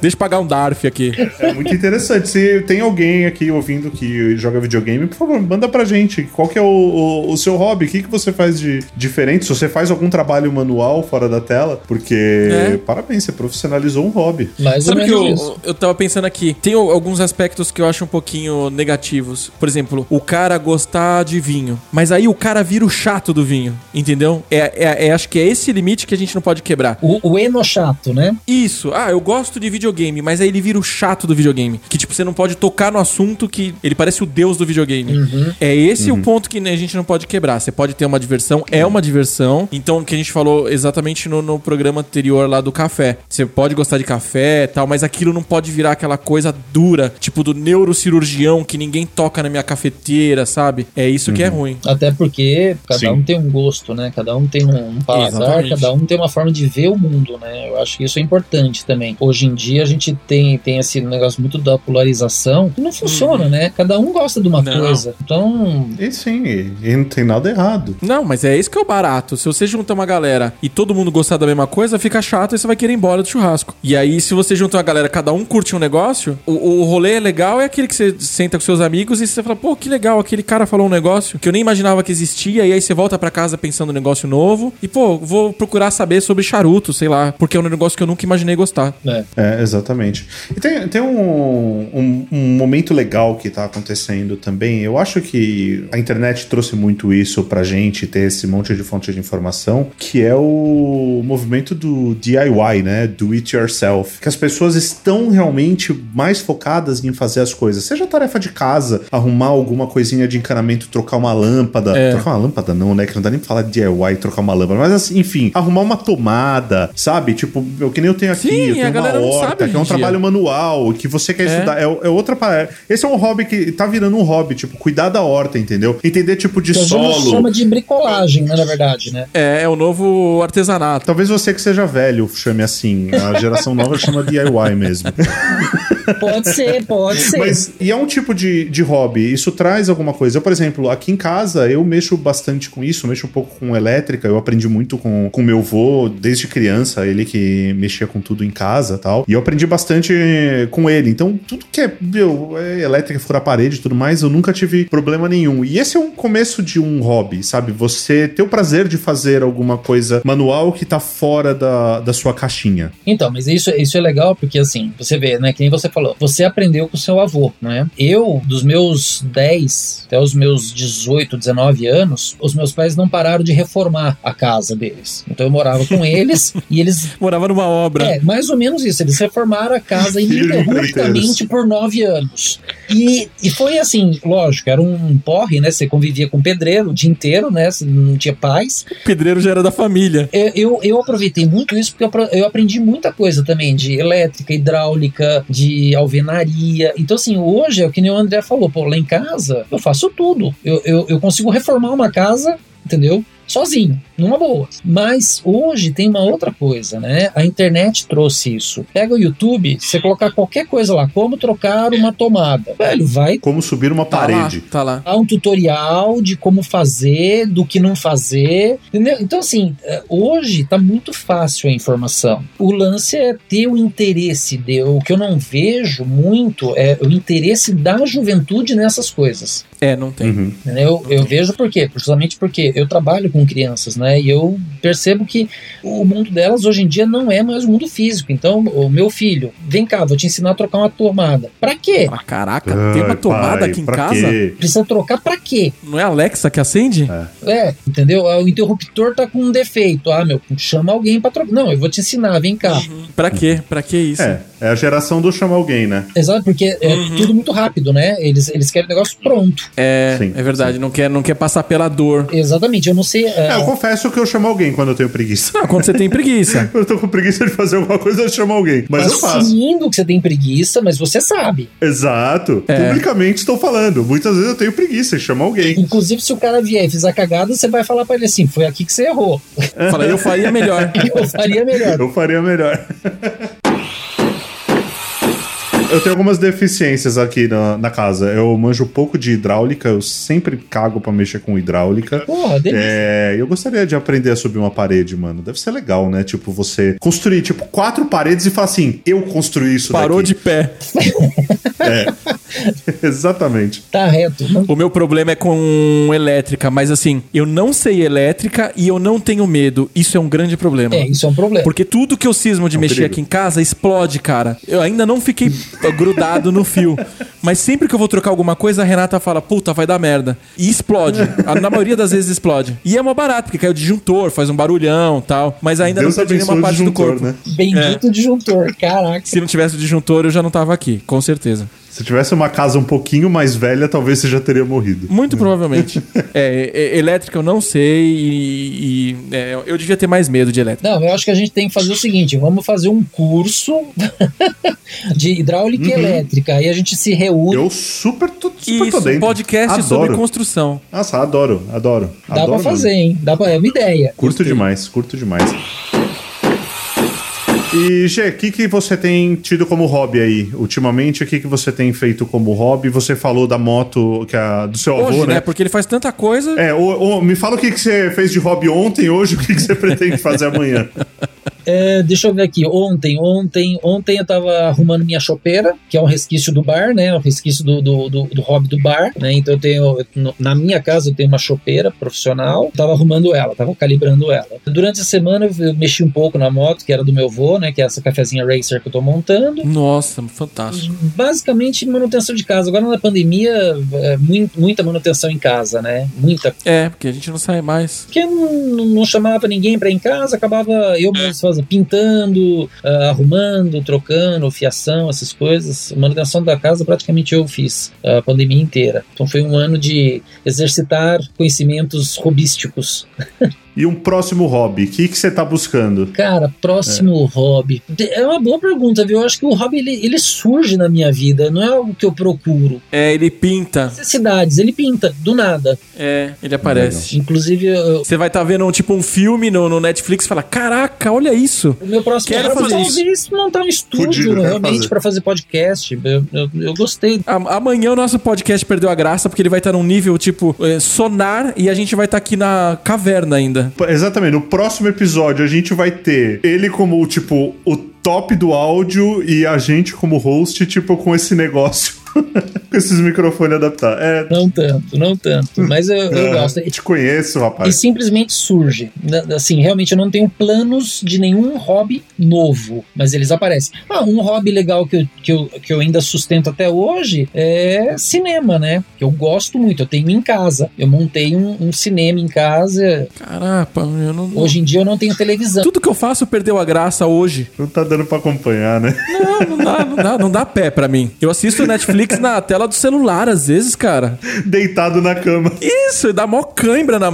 Deixa eu pagar um DARF aqui. É muito interessante. Se tem alguém aqui ouvindo que joga videogame, por favor, manda pra gente. Qual que é o, o- o seu hobby? O que, que você faz de diferente? Se você faz algum trabalho manual fora da tela, porque É. parabéns, você profissionalizou um hobby. Mais Sabe que eu, isso. eu tava pensando aqui, tem alguns aspectos que eu acho um pouquinho negativos. Por exemplo, o cara gostar de vinho, mas aí o cara vira o chato do vinho, entendeu? É, é- é- acho que é esse limite que a gente não pode quebrar. O, o eno chato, né? Isso, ah, eu gosto de videogame, mas aí ele vira o chato do videogame. Que, tipo, você não pode tocar no assunto que ele parece o deus do videogame. É esse o ponto que a gente não pode quebrar. Você pode ter uma diversão, é uma diversão. Então, o que a gente falou exatamente no, no programa anterior lá do café. Você pode gostar de café e tal, mas aquilo não pode virar aquela coisa dura, tipo do neurocirurgião que ninguém toca na minha cafeteira, sabe? É isso que é ruim. Até porque cada Sim. um tem um gosto, né? Cada um tem um paladar, Exatamente. cada um tem uma forma de ver o mundo, né? Eu acho que isso é importante também. Hoje em dia a gente tem, tem esse negócio muito da polarização que não funciona, né? Cada um gosta de uma Não. coisa. Então, E sim, e, não tem nada errado. Não, mas é isso que é o barato. Se você junta uma galera e todo mundo gostar da mesma coisa, fica chato e você vai querer ir embora do churrasco. E aí, se você junta uma galera, cada um curte um negócio, o, o rolê é legal, é aquele que você senta com seus amigos e você fala, pô, que legal, aquele cara falou um negócio que eu nem imaginava que existia, e aí você volta pra casa pensando um negócio novo, e pô, vou procurar saber sobre charuto, sei lá, porque é um negócio que eu nunca imaginei gostar. né? É, exatamente. E tem, tem um, um, um momento legal que tá acontecendo também. Eu acho que a internet trouxe muito isso pra gente, ter esse monte de fonte de informação, que é o movimento do DIY, né? Do it yourself. Que as pessoas estão realmente mais focadas em fazer as coisas. Seja tarefa de casa, arrumar alguma coisinha de encanamento, trocar uma lâmpada. É. Trocar uma lâmpada não, né? Que não dá nem pra falar de DIY, trocar uma lâmpada. Mas assim, enfim, arrumar uma tomada, sabe? Tipo, eu, que nem eu tenho aqui, Sim, eu a tenho uma horta, que é um dia. trabalho manual, que você quer É. estudar. É, é outra parada. Esse é um hobby que tá virando um hobby, tipo, cuidar da horta, entendeu? Entender tipo de Que a gente solo. chama de bricolagem, né, na verdade, né? É, é o novo artesanato. Talvez você que seja velho chame assim. A geração nova chama DIY mesmo. <laughs> Pode ser, pode ser. Mas, e é um tipo de, de hobby, isso traz alguma coisa. Eu, por exemplo, aqui em casa, eu mexo bastante com isso, mexo um pouco com elétrica, eu aprendi muito com, com meu avô desde criança, ele que mexia com tudo em casa e tal. E eu aprendi bastante com ele. Então, tudo que é, meu, é elétrica, furar parede e tudo mais, eu nunca tive problema nenhum. E esse é um começo de um hobby, sabe? Você ter o prazer de fazer alguma coisa manual que tá fora da, da sua caixinha. Então, mas isso, isso é legal porque, assim, você vê, né, que nem você falou, você aprendeu com seu avô, né? Eu, dos meus 10 até os meus 18, 19 anos, os meus pais não pararam de reformar a casa deles. Então eu morava com <laughs> eles e eles. Morava numa obra. É, mais ou menos isso. Eles reformaram a casa ininterruptamente por nove anos. E, e foi assim, lógico, era um porre, né? Você convivia com pedreiro o dia inteiro, né? Você não tinha paz. O pedreiro já era da família. Eu, eu, eu aproveitei muito isso porque eu, eu aprendi muita coisa também de elétrica, hidráulica, de alvenaria. Então, assim, hoje é o que nem o André falou, pô, lá em casa eu faço tudo. Eu, eu, eu consigo reformar uma casa, entendeu? Sozinho, numa boa. Mas hoje tem uma outra coisa, né? A internet trouxe isso. Pega o YouTube, você colocar qualquer coisa lá, como trocar uma tomada. Velho, vai Como subir uma Tá parede. lá, tá lá. Há um tutorial de como fazer, do que não fazer, entendeu? Então, assim, é, hoje tá muito fácil a informação. O lance é ter o interesse de. O que eu não vejo muito é o interesse da juventude nessas coisas. É, não tem. Uhum. Entendeu? Eu vejo por quê? Justamente porque eu trabalho com crianças, né? Né? E eu percebo que o mundo delas hoje em dia não é mais o mundo físico. Então, o meu filho, vem cá, vou te ensinar a trocar uma tomada. Pra quê? Ah, caraca, tem uma Ai, tomada pai, aqui em casa? quê? Precisa trocar pra quê? Não é a Alexa que acende? É, entendeu? Ah, O interruptor tá com um defeito. Ah, meu, chama alguém pra trocar. Não, eu vou te ensinar, vem cá. Pra quê? Pra que isso? É, é a geração do chamar alguém, né? Exato, porque é Uhum. tudo muito rápido, né? Eles, eles querem o negócio pronto. É, Sim, é verdade. Não quer, não quer passar pela dor. Exatamente, eu não sei. é, É, eu confesso que eu chamo alguém quando eu tenho preguiça. Não, quando você tem preguiça. <laughs> Quando eu tô com preguiça de fazer alguma coisa, eu chamo alguém. Mas eu faço. Assumindo que você tem preguiça, mas você sabe. Exato. É. Publicamente estou falando. Muitas vezes eu tenho preguiça e chamo alguém. Inclusive, se o cara vier e fizer cagada, você vai falar pra ele assim: foi aqui que você errou. Fala, eu faria melhor. <laughs> Eu faria melhor. Eu faria melhor. <laughs> Eu tenho algumas deficiências aqui na, na casa. Eu manjo pouco de hidráulica, eu sempre cago pra mexer com hidráulica. Porra, delícia. É, eu gostaria de aprender a subir uma parede, mano. Deve ser legal, né? Tipo, você construir, tipo, quatro paredes e falar assim, eu construí isso Parou de daqui. pé. <laughs> É. <laughs> Exatamente. Tá reto. Não- O meu problema é com elétrica, mas assim, eu não sei elétrica e eu não tenho medo. Isso é um grande problema. É, isso é um problema. Porque tudo que eu cismo de É um mexer perigo. aqui em casa explode, cara. Eu ainda não fiquei <laughs> grudado no fio. Mas sempre que eu vou trocar alguma coisa, a Renata fala, puta, vai dar merda. E explode. A- Na maioria das vezes explode. E é mó barato, porque cai o disjuntor, faz um barulhão tal. Mas ainda Deus não perdi nenhuma parte do corpo. né? Bendito disjuntor, caraca. Se não tivesse o disjuntor, eu já não tava aqui, com certeza. Se tivesse uma casa um pouquinho mais velha, talvez você já teria morrido. Muito provavelmente. <laughs> É, é, elétrica eu não sei e, e, é, eu devia ter mais medo de elétrica. Não, eu acho que a gente tem que fazer o seguinte: vamos fazer um curso <laughs> de hidráulica e elétrica. Aí a gente se reúne. Eu super, tô, super tô Isso, dentro. um podcast adoro. sobre construção. Nossa, adoro, adoro. Dá adoro pra fazer, mesmo. hein? Dá pra, é uma ideia. Curto demais, curto demais. E, Gê, o que, que você tem tido como hobby aí? Ultimamente, o que, que você tem feito como hobby? Você falou da moto que é do seu Hoje, avô, né? né? Porque ele faz tanta coisa. É, o- o- me fala o que, que você fez de hobby ontem, hoje, o que, que você pretende fazer amanhã. <laughs> É, deixa eu ver aqui. Ontem, ontem, ontem eu tava arrumando minha chopeira, que é um resquício do bar, né? Um resquício do, do, do, do hobby do bar, né? Então eu tenho. Na minha casa eu tenho uma chopeira profissional. Tava arrumando ela, tava calibrando ela. Durante a semana eu mexi um pouco na moto, que era do meu avô, né? Que é essa cafezinha Racer que eu tô montando. Nossa, fantástico. Basicamente manutenção de casa. Agora na pandemia, é, mui- muita manutenção em casa, né? Muita. É, porque a gente não sai mais. Porque não, não chamava ninguém pra ir em casa, acabava eu mesmo fazendo, pintando, ah, arrumando, trocando, fiação, essas coisas. Manutenção da casa praticamente eu fiz a pandemia inteira. Então foi um ano de exercitar conhecimentos robísticos. <laughs> E um próximo hobby, o que, que você tá buscando? Cara, próximo hobby. É uma boa pergunta, viu? Eu acho que o hobby ele, ele surge na minha vida, não é algo que eu procuro. É, ele pinta. Necessidades, ele pinta, do nada. É, ele aparece. Inclusive, eu- Você vai estar vendo tipo um filme no, no Netflix e fala: Caraca, olha isso. o meu próximo Quero hobby fazer talvez montar um estúdio Fudido, quero realmente fazer. pra fazer podcast. Eu, eu, eu gostei. A- Amanhã o nosso podcast perdeu a graça porque ele vai estar num nível tipo é, sonar e a gente vai estar aqui na caverna ainda. Exatamente, no próximo episódio a gente vai ter ele como, tipo, o top do áudio e a gente como host, tipo, com esse negócio. Com esses microfones adaptados. É, Não tanto, não tanto. Mas eu, eu é, gosto. te conheço, E rapaz. simplesmente surge. Assim, realmente eu não tenho planos de nenhum hobby novo, mas eles aparecem. Ah, um hobby legal que eu, que eu, que eu ainda sustento até hoje é cinema, né? Que eu gosto muito, eu tenho em casa. Eu montei um, um cinema em casa. Caraca, eu não. Hoje em dia eu não tenho televisão. Tudo que eu faço perdeu a graça hoje. Não tá dando pra acompanhar, né? Não, não dá, não dá, não dá pé pra mim. Eu assisto Netflix na tela do celular, às vezes, cara. Deitado na cama. Isso, dá mó cãibra na.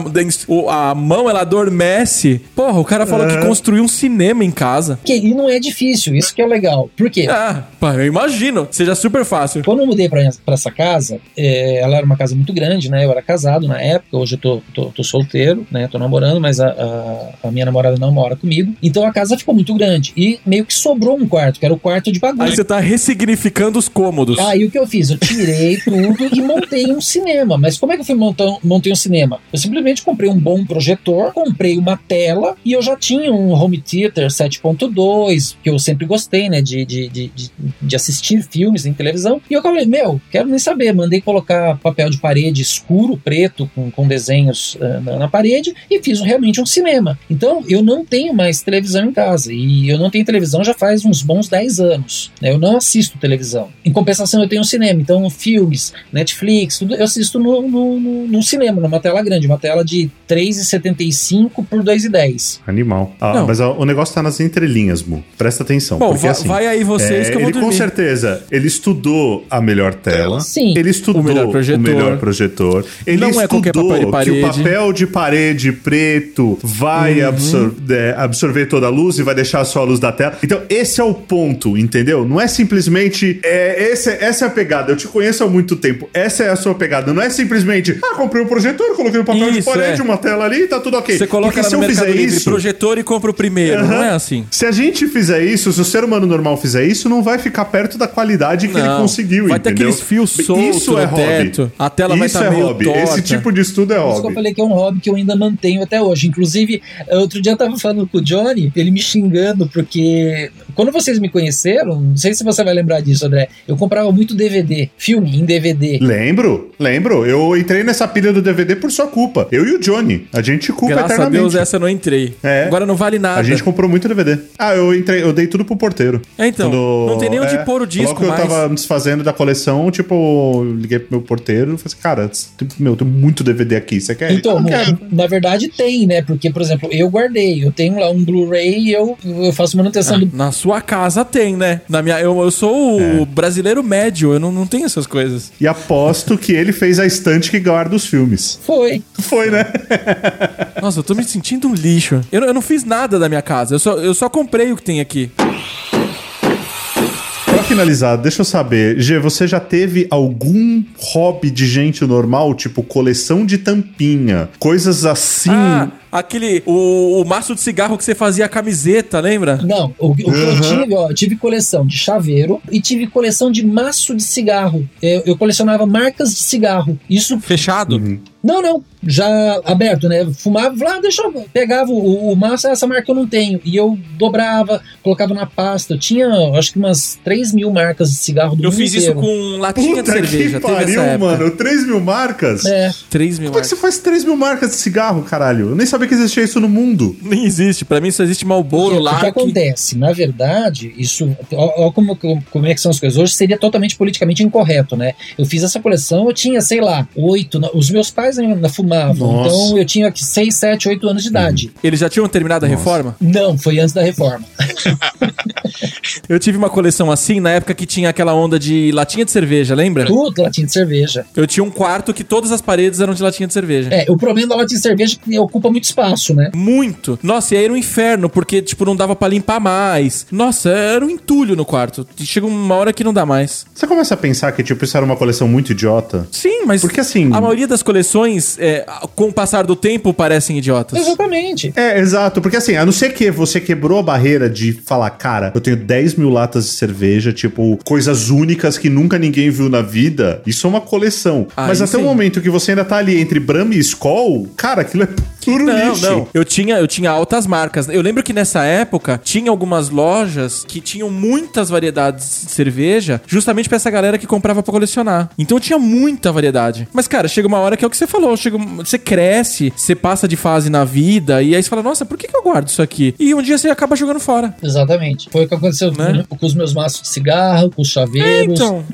A mão, ela adormece. Porra, o cara falou que construiu um cinema em casa. Que, e não é difícil, isso que é legal. Por quê? Ah, pá, eu imagino. Seja super fácil. Quando eu mudei pra, pra essa casa, é, ela era uma casa muito grande, né? Eu era casado na época, hoje eu tô, tô, tô solteiro, né? Tô namorando, mas a, a, a minha namorada não mora comigo. Então a casa ficou muito grande. E meio que sobrou um quarto, que era o quarto de Aí bagunça. você tá ressignificando os cômodos. Aí o que eu eu fiz? Eu tirei tudo e montei um cinema. Mas como é que eu fui montar, montei um cinema? Eu simplesmente comprei um bom projetor, comprei uma tela e eu já tinha um home theater 7.2, que eu sempre gostei, né, de, de, de, de, assistir filmes em televisão. E eu falei, meu, quero nem saber. Mandei colocar papel de parede escuro, preto, com, com desenhos uh, na, na, parede e fiz realmente um cinema. Então, eu não tenho mais televisão em casa. E eu não tenho televisão já faz uns bons 10 anos. Né? Eu não assisto televisão. Em compensação, eu tenho cinema. Então, filmes, Netflix, tudo eu assisto no, no, no, no cinema, numa tela grande, uma tela de 3,75 por 2,10. Animal. Ah, mas o negócio tá nas entrelinhas, Mu. Presta atenção. Bom, porque, assim, vai aí vocês é, que eu vou ele, dormir. Com certeza, ele estudou a melhor tela. Sim. Ele estudou o melhor projetor. O melhor projetor. Ele Não estudou é qualquer papel de parede. que o papel de parede preto vai uhum. absor é, absorver toda a luz e vai deixar só a luz da tela. Então, esse é o ponto, entendeu? Não é simplesmente. É, esse, essa é a pegada. Eu te conheço há muito tempo. Essa é a sua pegada. Não é simplesmente. Ah, comprei um projetor, coloquei um papel Isso, de parede, é. uma tela ali, tá tudo ok. Você coloca Porque se eu fizer Livre, isso, projetor e compra o primeiro. Uhum. Não é assim. Se a gente fizer isso, se o ser humano normal fizer isso, não vai ficar perto da qualidade que não. ele conseguiu, vai entendeu? ter aqueles fios soltos isso é teto. A tela isso vai estar tá é meio hobby. Torta. Esse tipo de estudo é hobby. Isso que eu falei que é um hobby que eu ainda mantenho até hoje. Inclusive, outro dia eu tava falando com o Johnny, ele me xingando, porque quando vocês me conheceram, não sei se você vai lembrar disso, André, eu comprava muito DVD, filme em DVD. Lembro, lembro. Eu entrei nessa pilha do DVD por sua culpa. Eu e o Johnny. A gente culpa Graças eternamente. a Deus, essa eu não entrei. É. Agora não vale nada. A gente comprou muito DVD. Ah, eu entrei, eu dei tudo pro porteiro. É, então. Quando, não tem nem onde é, pôr o disco logo que mais. eu tava desfazendo da coleção, tipo, liguei pro meu porteiro e falei assim, cara, meu, tem muito DVD aqui, você quer? Então, na verdade tem, né? Porque, por exemplo, eu guardei, eu tenho lá um Blu-ray e eu, eu faço manutenção ah, do... Na sua casa tem, né? Na minha, eu, eu sou o é. brasileiro médio, eu não, não tenho essas coisas. E aposto que ele fez a estante que guarda os filmes. Foi. Foi, né? Nossa, eu tô me sentindo um lixo. Eu, eu não fiz nada da minha casa, eu só, eu só comprei o que tem aqui. Pra finalizar, deixa eu saber, G, você já teve algum hobby de gente normal, tipo coleção de tampinha, coisas assim? Ah, aquele. O, o maço de cigarro que você fazia a camiseta, lembra? Não, o, o que eu tive, ó, eu tive coleção de chaveiro e tive coleção de maço de cigarro. Eu, eu colecionava marcas de cigarro. Isso. Fechado? Uhum. Não, não. Já aberto, né? Fumava, lá, ah, deixa eu. Pegava o, o massa, essa marca eu não tenho. E eu dobrava, colocava na pasta. Eu tinha, acho que umas 3 mil marcas de cigarro do Eu fiz inteiro. isso com latinha Puta de cerveja. Que pariu, mano. 3 mil marcas? É. 3 mil Como marcas. é que você faz 3 mil marcas de cigarro, caralho? Eu nem sabia que existia isso no mundo. Nem existe. Pra mim só existe Malboro lá. O que acontece? Na verdade, isso. Ó, como, como é que são as coisas. Hoje seria totalmente politicamente incorreto, né? Eu fiz essa coleção, eu tinha, sei lá, oito. Os meus pais ainda fumavam. Nossa. Então eu tinha 6, 7, 8 anos de idade. Uhum. Eles já tinham terminado a Nossa. reforma? Não, foi antes da reforma. <laughs> eu tive uma coleção assim na época que tinha aquela onda de latinha de cerveja, lembra? Tudo latinha de cerveja. Eu tinha um quarto que todas as paredes eram de latinha de cerveja. É, o problema da latinha de cerveja é que ocupa muito espaço, né? Muito. Nossa, e aí era um inferno, porque, tipo, não dava para limpar mais. Nossa, era um entulho no quarto. Chega uma hora que não dá mais. Você começa a pensar que, tipo, isso era uma coleção muito idiota? Sim, mas. Porque assim. A maioria das coleções é, com o passar do tempo, parecem idiotas. Exatamente. É, exato. Porque assim, a não ser que você quebrou a barreira de falar, cara, eu tenho 10 mil latas de cerveja, tipo, coisas únicas que nunca ninguém viu na vida, isso é uma coleção. Ah, Mas até sim. o momento que você ainda tá ali entre Brahma e Skoll, cara, aquilo é puro não, lixo. Não, eu tinha, eu tinha altas marcas. Eu lembro que nessa época tinha algumas lojas que tinham muitas variedades de cerveja, justamente pra essa galera que comprava pra colecionar. Então tinha muita variedade. Mas, cara, chega uma hora que é o que você falou, chega, você cresce, você passa de fase na vida, e aí você fala, nossa, por que, que eu guardo isso aqui? E um dia você acaba jogando fora. Exatamente. Foi o que aconteceu né? com os meus maços de cigarro, com os chaveiros. É, então,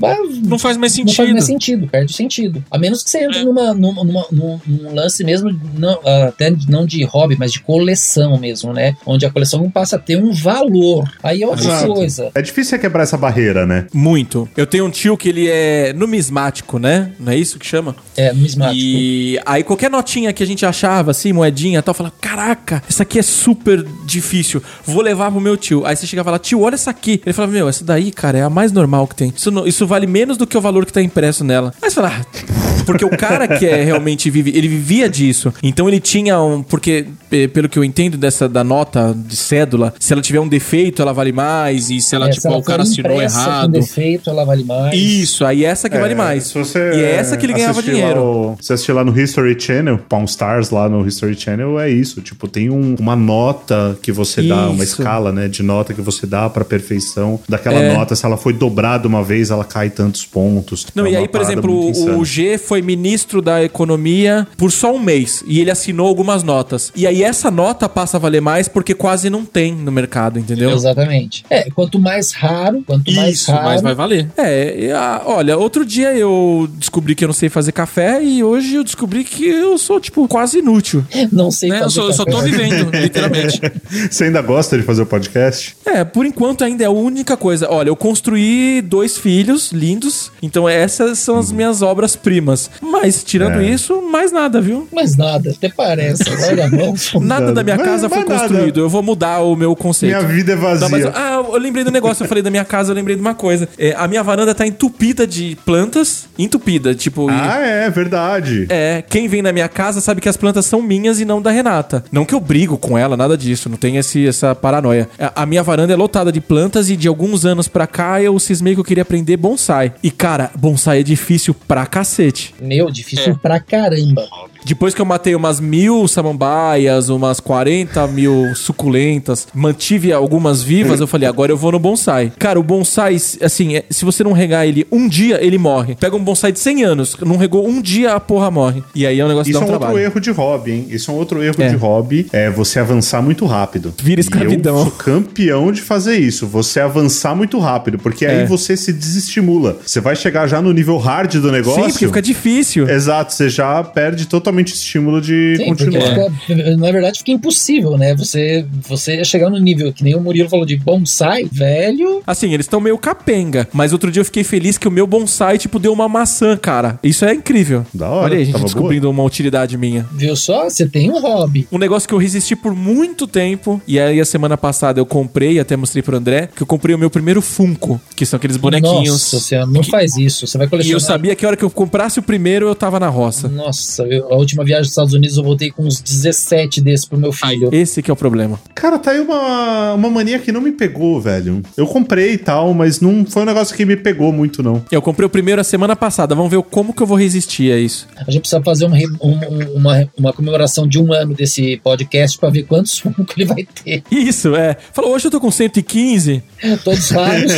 não faz mais sentido. Não faz mais sentido, perde o sentido. A menos que você entre é. numa, numa, numa, num, num, lance mesmo, não, até não de hobby, mas de coleção mesmo, né? Onde a coleção passa a ter um valor. Aí é outra Exato. coisa. É difícil você quebrar essa barreira, né? Muito. Eu tenho um tio que ele é numismático, né? Não é isso que chama? É, numismático. E aí qualquer notinha que a gente achava, assim, moedinha e tal, falava, caraca, essa aqui é super difícil, vou levar pro meu tio. Aí você chegava lá, tio, olha essa aqui. Ele falava, meu, essa daí, cara, é a mais normal que tem. Isso, não- isso vale menos do que o valor que tá impresso nela. Aí você fala, ah, porque o cara que é realmente vive, ele vivia disso. Então ele tinha um, porque eh, pelo que eu entendo dessa da nota de cédula, se ela tiver um defeito, ela vale mais e se ela É, tipo, se ela o cara assinou impressa com errado. defeito, ela vale mais. Isso, aí essa que vale mais. Se você, e é essa que ele ganhava dinheiro. Lá o, se assistir lá no History Channel, Pawn Stars lá no History Channel, é isso. Tipo, tem um- uma nota que você dá, uma Isso. escala, né, de nota que você dá pra perfeição daquela É. nota. Se ela foi dobrada uma vez, ela cai tantos pontos. Não, É e aí, por exemplo, o, G foi ministro da economia por só um mês e ele assinou algumas notas. E aí essa nota passa a valer mais porque quase não tem no mercado, entendeu? Exatamente. É, quanto mais raro, quanto mais Isso, raro. mas vai valer. É, e a- olha, outro dia eu descobri que eu não sei fazer café e hoje eu descobri que eu sou, tipo, quase inútil. Não sei Né? Eu, só, eu só tô vivendo, literalmente. <laughs> Você ainda gosta de fazer o podcast? É, por enquanto ainda é a única coisa. Olha, eu construí dois filhos lindos, então essas são as minhas obras-primas. Mas, tirando É. isso, mais nada, viu? Mas nada, até parece. Olha. <laughs> Nada da minha Mas- casa foi mas nada. construído. Eu vou mudar o meu conceito. Minha vida é vazia. Não, mas, ah, eu lembrei do negócio, eu falei da minha casa, eu lembrei de uma coisa. É, a minha varanda tá entupida de plantas, entupida, tipo. e- Ah, é, verdade. É, quem vem na minha casa sabe que as plantas são minhas e não da Renata. Não que eu brigo com ela, nada disso, não tem esse, essa paranoia. A, a minha varanda é lotada de plantas e de alguns anos pra cá eu cismei que eu queria aprender bonsai. E cara, bonsai é difícil pra cacete. Meu, difícil É. pra caramba. Depois que eu matei umas mil samambaias, umas 40 mil suculentas, mantive algumas vivas, eu falei, agora eu vou no bonsai. Cara, o bonsai, assim, é- se você não regar ele um dia, ele morre. Pega um bonsai de 100 anos, não regou um dia, a porra morre. E aí é um negócio Isso que é dá um um outro trabalho. erro de hobby, hein? Isso é um outro erro É. de hobby. É você avançar muito rápido. Vira E escravidão. Eu sou campeão de fazer isso. Você avançar muito rápido, porque É. aí você se desestimula. Você vai chegar já no nível hard do negócio. Sim, porque fica difícil. Exato, você já perde totalmente o estímulo de Sim, continuar. fica- na verdade fica impossível, né? Você, você chegar no nível que nem o Murilo falou de bonsai, velho. Assim, eles estão meio capenga. Mas outro dia eu fiquei feliz que o meu bonsai, tipo, deu uma maçã, cara. Isso é incrível. Da hora, Olha aí, a gente descobrindo uma utilidade minha. Viu só? Você tem um hobby. Um negócio que eu resisti por muito tempo. E aí, a semana passada eu comprei, até mostrei pro André, que eu comprei o meu primeiro Funko, que são aqueles bonequinhos. Nossa senhora, não faz isso. Você vai E colecionar. eu sabia que a hora que eu comprasse o primeiro, eu tava na roça. Nossa, eu- última viagem dos Estados Unidos eu voltei com uns 17 desses pro meu filho. Esse que é o problema. Cara, tá aí uma, uma mania que não me pegou, velho. Eu comprei e tal, mas não foi um negócio que me pegou muito, não. Eu comprei o primeiro a semana passada. Vamos ver como que eu vou resistir a isso. A gente precisa fazer um um- um- uma, uma comemoração de um ano desse podcast pra ver quantos <laughs> Funko ele vai ter. Isso, é. Falou, hoje eu tô com 115. Todos raros.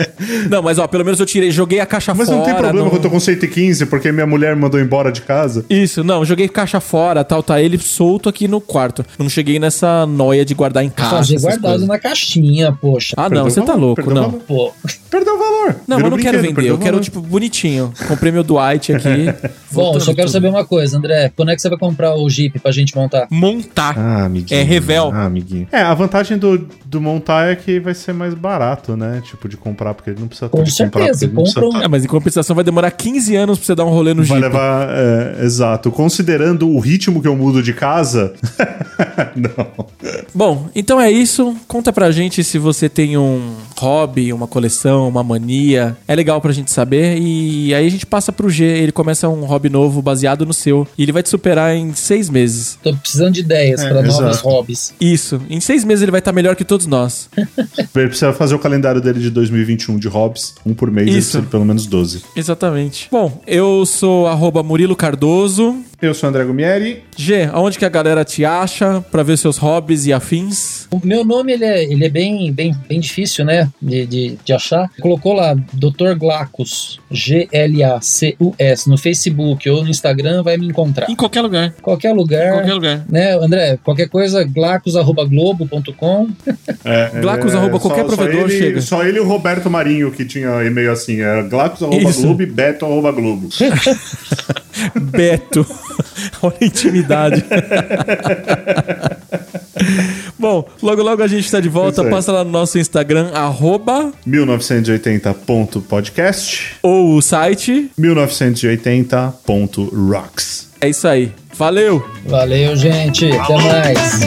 <laughs> Não, mas ó, pelo menos eu tirei, joguei a caixa Mas fora. não tem problema não- que eu tô com 115 porque minha mulher me mandou embora de casa. Isso, não, joguei caixa fora, tal, tá ele solto aqui no quarto. Não cheguei nessa noia de guardar em casa. fazer guardado coisas. na caixinha, poxa. Ah, não, você tá louco, não. Pô, Perdeu o valor. Não, Virou eu não quero vender, eu quero, tipo, bonitinho. Comprei meu Dwight aqui. <laughs> bom, só quero tudo. saber uma coisa, André. Quando é que você vai comprar o Jeep pra gente montar? Montar. Ah, amiguinho. É revel. Ah, amiguinho. É, a vantagem do, do montar é que vai ser mais barato, né? Tipo, de comprar, porque ele não precisa Com comprar, certeza, não compra um- É, mas em compensação vai demorar 15 anos pra você dar um rolê no Vai Jeep. levar. é, exato. Considerando o ritmo que eu mudo de casa. <laughs> não. Bom, então é isso. Conta pra gente se você tem um hobby, uma coleção, uma mania. É legal pra gente saber. E aí a gente passa pro G. Ele começa um hobby novo baseado no seu. E ele vai te superar em seis meses. Tô precisando de ideias É, pra novos exato. hobbies. Isso. Em seis meses ele vai estar melhor que todos nós. <laughs> Ele precisa fazer o calendário dele de 2021 de hobbies. Um por mês, ele Isso. precisa de pelo menos 12. Exatamente. Bom, eu sou arroba Murilo Cardoso. Eu sou o André Gumieri. G, aonde que a galera te acha pra ver seus hobbies e afins? O meu nome, ele é, ele é bem, bem, bem difícil, né? De, de, de achar. Colocou lá, Dr. Glacus, G-L-A-C-U-S, no Facebook ou no Instagram, vai me encontrar. Em qualquer lugar. Qualquer lugar. Qualquer lugar. Né, André, qualquer coisa, glacus.globo.com. É, <laughs> Glacus arroba qualquer provedor ele, chega. Só ele e o Roberto Marinho que tinha e-mail assim. Era Glacus arroba Isso. Globo e Beto arroba Globo. <laughs> Beto. <laughs> Olha a intimidade. Bom, logo logo a gente tá de volta. Passa lá no nosso Instagram, arroba 1980.podcast ou o site. 1980.rocks. É isso aí. Valeu! Valeu, gente. Até mais.